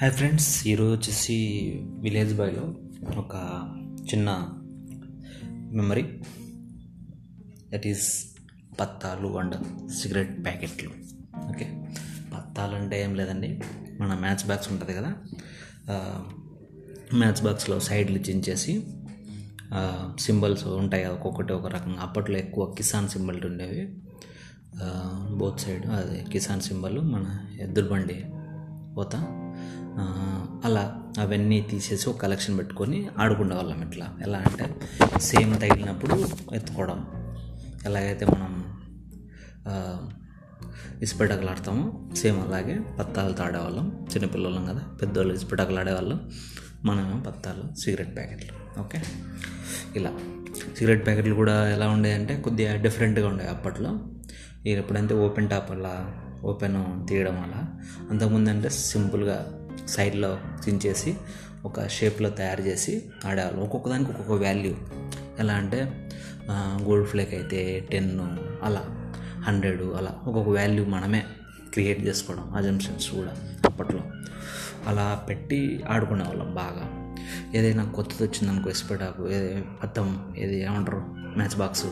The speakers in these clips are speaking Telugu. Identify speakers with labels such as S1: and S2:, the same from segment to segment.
S1: హాయ్ ఫ్రెండ్స్ ఈరోజు వచ్చేసి విలేజ్ బాయ్లో ఒక చిన్న మెమరీ దట్ ఈస్ పత్తాలు అండ్ సిగరెట్ ప్యాకెట్లు ఓకే పత్తాలు అంటే ఏం లేదండి. మన మ్యాచ్ బాక్స్ ఉంటుంది కదా. మ్యాచ్ బాక్స్లో సైడ్లు చించేసి సింబల్స్ ఉంటాయి కదా ఒక్కొక్కటి ఒక రకంగా. అప్పట్లో ఎక్కువ కిసాన్ సింబల్ ఉండేవి. బోత్ సైడ్ అదే కిసాన్ సింబల్ మన ఎద్దుల బండి పోతా. అలా అవన్నీ తీసేసి ఒక కలెక్షన్ పెట్టుకొని ఆడుకునే వాళ్ళం ఇట్లా. ఎలా అంటే సేమ్ తగిలినప్పుడు ఎత్తుకోవడం. ఎలాగైతే మనం ఇసుపెటకలు ఆడతామో సేమ్ అలాగే పత్తాలతో ఆడేవాళ్ళం. చిన్నపిల్లలం కదా పెద్దవాళ్ళు ఇసుపెటకలు ఆడేవాళ్ళం. మనమేమో పత్తాలు సిగరెట్ ప్యాకెట్లు. ఓకే? ఇలా. సిగరెట్ ప్యాకెట్లు కూడా ఎలా ఉండేదంటే కొద్దిగా డిఫరెంట్గా ఉండేవి అప్పట్లో. ఎప్పుడంటే ఓపెన్ టాప్ అలా ఓపెన్ తీయడం అలా. అంతకుముందు అంటే సింపుల్గా సైడ్లో చించేసి ఒక షేప్లో తయారు చేసి ఆడేవాళ్ళం. ఒక్కొక్క దానికి ఒక్కొక్క వాల్యూ. ఎలా అంటే గోల్డ్ ఫ్లేక్ అయితే టెన్ అలా హండ్రెడ్ అలా ఒక్కొక్క వాల్యూ మనమే క్రియేట్ చేసుకోవడం అజంప్షన్స్ కూడా అప్పట్లో. అలా పెట్టి ఆడుకునే వాళ్ళం బాగా. ఏదైనా కొత్తది వచ్చిందనుకో ఇసుపెటాకు ఏది ఏది ఏమంటారు మ్యాచ్ బాక్స్.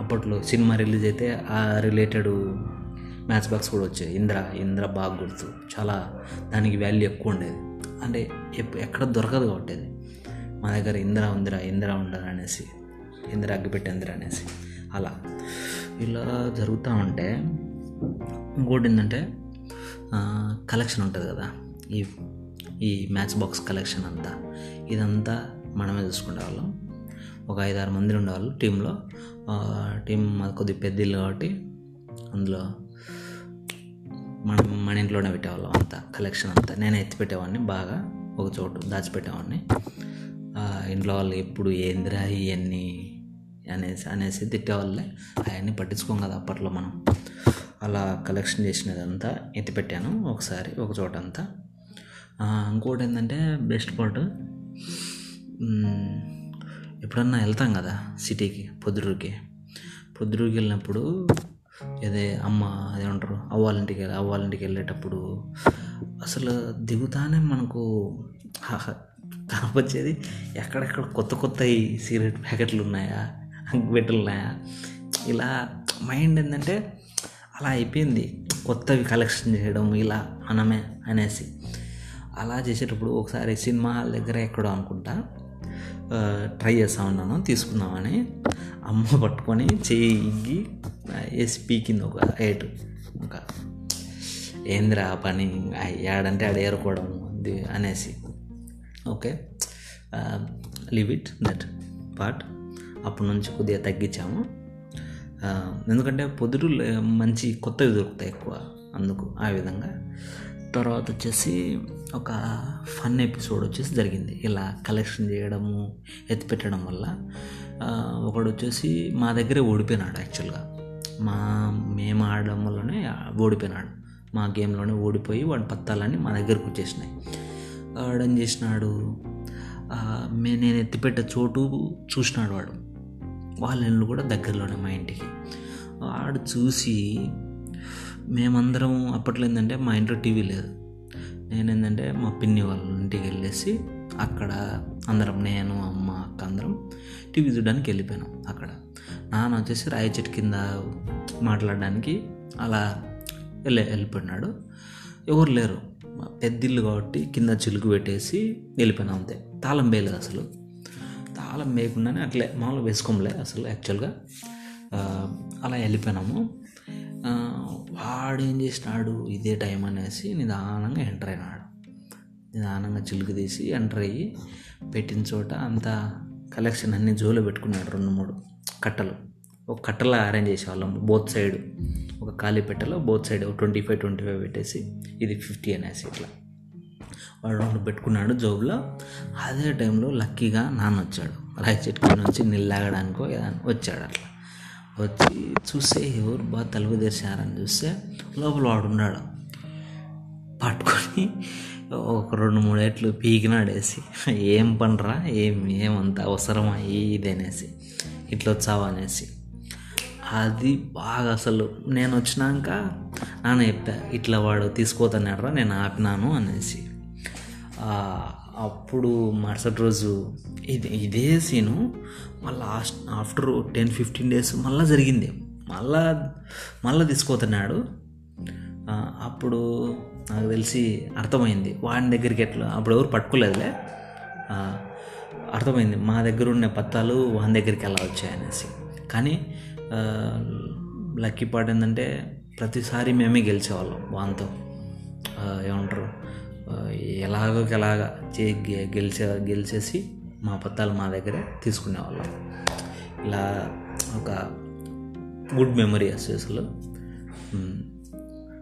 S1: అప్పట్లో సినిమా రిలీజ్ అయితే ఆ రిలేటెడ్ మ్యాచ్ బాక్స్ కూడా వచ్చాయి. ఇంద్ర ఇంద్ర బాగా గుర్తు. చాలా దానికి వాల్యూ ఎక్కువ ఉండేది. అంటే ఎప్పు ఎక్కడ దొరకదు కాబట్టి అది. మా దగ్గర ఇంద్ర ఉందిరా ఇంద్ర ఉండరా అనేసి ఇంద్ర అగ్గిపెట్టి ఇంద్ర అనేసి. అలా. ఇలా జరుగుతూ ఉంటే ఇంకోటి ఏంటంటే కలెక్షన్ ఉంటుంది కదా. ఈ ఈ మ్యాచ్ బాక్స్ కలెక్షన్ అంతా. ఇదంతా మనమే చూసుకునే వాళ్ళం. ఒక ఐదారు మంది ఉండేవాళ్ళు టీంలో. టీం మాది కొద్దిగా పెద్ద ఇల్లు కాబట్టి అందులో మనం మన ఇంట్లోనే పెట్టేవాళ్ళం అంతా కలెక్షన్ అంతా. నేను ఎత్తి పెట్టేవాడిని బాగా ఒక చోటు దాచిపెట్టేవాడిని. ఇంట్లో వాళ్ళు ఎప్పుడు ఏందిరా ఇవన్నీ అనేసి అనేసి తిట్టేవాళ్ళే. అవన్నీ పట్టించుకోం కదా అప్పట్లో మనం. అలా కలెక్షన్ చేసినదంతా ఎత్తి పెట్టాను ఒకసారి ఒక చోట అంతా. ఇంకోటి ఏంటంటే బెస్ట్ పార్ట్ ఎప్పుడన్నా వెళ్తాం కదా సిటీకి పొద్దురుకి పొద్దురుకి వెళ్ళినప్పుడు అదే అమ్మ అదేమంటారు? అవ్వాలింటికి వెళ్ళి అవ్వాలింటికి వెళ్ళేటప్పుడు అసలు దిగుతానే మనకు కనపచ్చేది ఎక్కడెక్కడ కొత్త కొత్త సిగరెట్ ప్యాకెట్లు ఉన్నాయా అంగిపెట్టెలు ఉన్నాయా ఇలా మైండ్ ఏంటంటే అలా అయిపోయింది. కొత్తవి కలెక్షన్ చేయడం ఇలా మనమే అనేసి. అలా చేసేటప్పుడు ఒకసారి సినిమా హాల్ దగ్గర ఎక్కడో అనుకుంటా ట్రై చేస్తా ఉన్నాను తీసుకుందామని. అమ్మ పట్టుకొని చేయి పీకింది ఒక ఎయిట్ ఒక ఏందిరా ఆ పని? ఏడంటే ఆడ ఏరుకోవడం అది అనేసి. Okay. Live it that part అప్పటి నుంచి కొద్దిగా తగ్గించాము. ఎందుకంటే పొద్దురు మంచి కొత్తవి దొరుకుతాయి ఎక్కువ అందుకు ఆ విధంగా. తర్వాత వచ్చేసి ఒక ఫన్ ఎపిసోడ్ వచ్చేసి జరిగింది. ఇలా కలెక్షన్ చేయడము ఎత్తిపెట్టడం వల్ల. ఒకడు వచ్చేసి మా దగ్గరే ఓడిపోయినాడు యాక్చువల్గా మా మేము ఆడడం వల్లనే ఓడిపోయినాడు. మా గేమ్లోనే ఓడిపోయి వాడి పత్తాలన్నీ మా దగ్గరకు వచ్చేసినాయి. వాడేం చేసినాడు? మే నేను ఎత్తిపెట్టే చోటు చూసినాడు వాడు. వాళ్ళ ఇల్లు కూడా దగ్గరలోనే మా ఇంటికి. వాడు చూసి మేమందరం అప్పట్లో ఏంటంటే మా ఇంట్లో టీవీ లేదు. నేనేంటంటే మా పిన్ని వాళ్ళ ఇంటికి వెళ్ళేసి అక్కడ అందరం నేను అమ్మ అక్క అందరం టీవీ చూడడానికి వెళ్ళిపోయినాం అక్కడ. నాన్న వచ్చేసి రాయి చెట్టు కింద మాట్లాడడానికి అలా వెళ్ళి వెళ్ళిపోయినాడు. ఎవరు లేరు. పెద్ద ఇల్లు కాబట్టి కింద చిలుకు పెట్టేసి వెళ్ళిపోయినా అంతే. తాళం వేయలేదు అసలు. తాళం వేయకుండానే అట్లే మామూలుగా వేసుకోంలే అసలు యాక్చువల్గా. అలా వెళ్ళిపోయినాము. వాడు ఏం చేసినాడు? ఇదే టైం అనేసి నిదానంగా ఎంటర్ అయినాడు. నిదానంగా చిలుకు తీసి ఎంటర్ అయ్యి పెట్టిన చోట అంతా కలెక్షన్ అన్ని జోలో పెట్టుకున్నాడు రెండు మూడు కట్టలు. ఒక కట్టలో అరేంజ్ చేసేవాళ్ళం. బోత్ సైడ్ ఒక ఖాళీ పెట్టలో both side twenty five twenty five పెట్టేసి ఇది ఫిఫ్టీ అనేసి ఇట్లా వాడు రెండు పెట్టుకున్నాడు జోబులో. అదే టైంలో లక్కీగా నాన్న వచ్చాడు. రాయి చెట్టు నుంచి నిల్లాగడానికో ఏదాని వచ్చాడు అట్లా. వచ్చి చూస్తే ఎవరు బాగా తలుపు తెరిచారని చూస్తే లోపల వాడు ఉన్నాడు. పట్టుకొని ఒక రెండు మూడు ఏట్లు పీకినాడేసి ఏం పనరా? ఏం ఏమంత అవసరమా? ఇది అనేసి ఇట్లా వచ్చావా? అనేసి. అది బాగా అసలు నేను వచ్చినాక నాన్న చెప్పా ఇట్లా వాడు తీసుకోతానరా నేను ఆపినాను అనేసి. అప్పుడు మరుసటి రోజు ఇది ఇదే సీను మళ్ళీ last after ten fifteen days మళ్ళీ జరిగింది. మళ్ళా మళ్ళీ తీసుకోతున్నాడు. అప్పుడు నాకు తెలిసి అర్థమైంది. వాడి దగ్గరికి ఎట్లా? అప్పుడు ఎవరు పట్టుకోలేదులే. అర్థమైంది. మా దగ్గర ఉన్న పత్తాలు వాని దగ్గరికి ఎలా వచ్చాయనేసి. కానీ లక్కీ పార్ట్ ఏంటంటే ప్రతిసారి మేమే గెలిచేవాళ్ళం వానితో. ఏమంటారు? ఎలాగో ఎలాగ చే గె- గెలిచే గెలిచేసి మా పత్తాలు మా దగ్గరే తీసుకునేవాళ్ళం. ఇలా ఒక గుడ్ మెమరీ అసలు